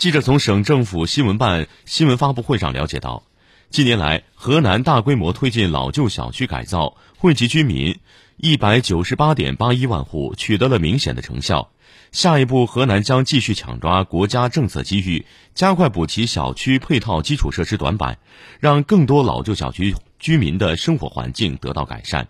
记者从省政府新闻办新闻发布会上了解到近年来河南大规模推进老旧小区改造惠及居民一百九十八点八一万户取得了明显的成效。下一步河南将继续抢抓国家政策机遇加快补齐小区配套基础设施短板让更多老旧小区居民的生活环境得到改善。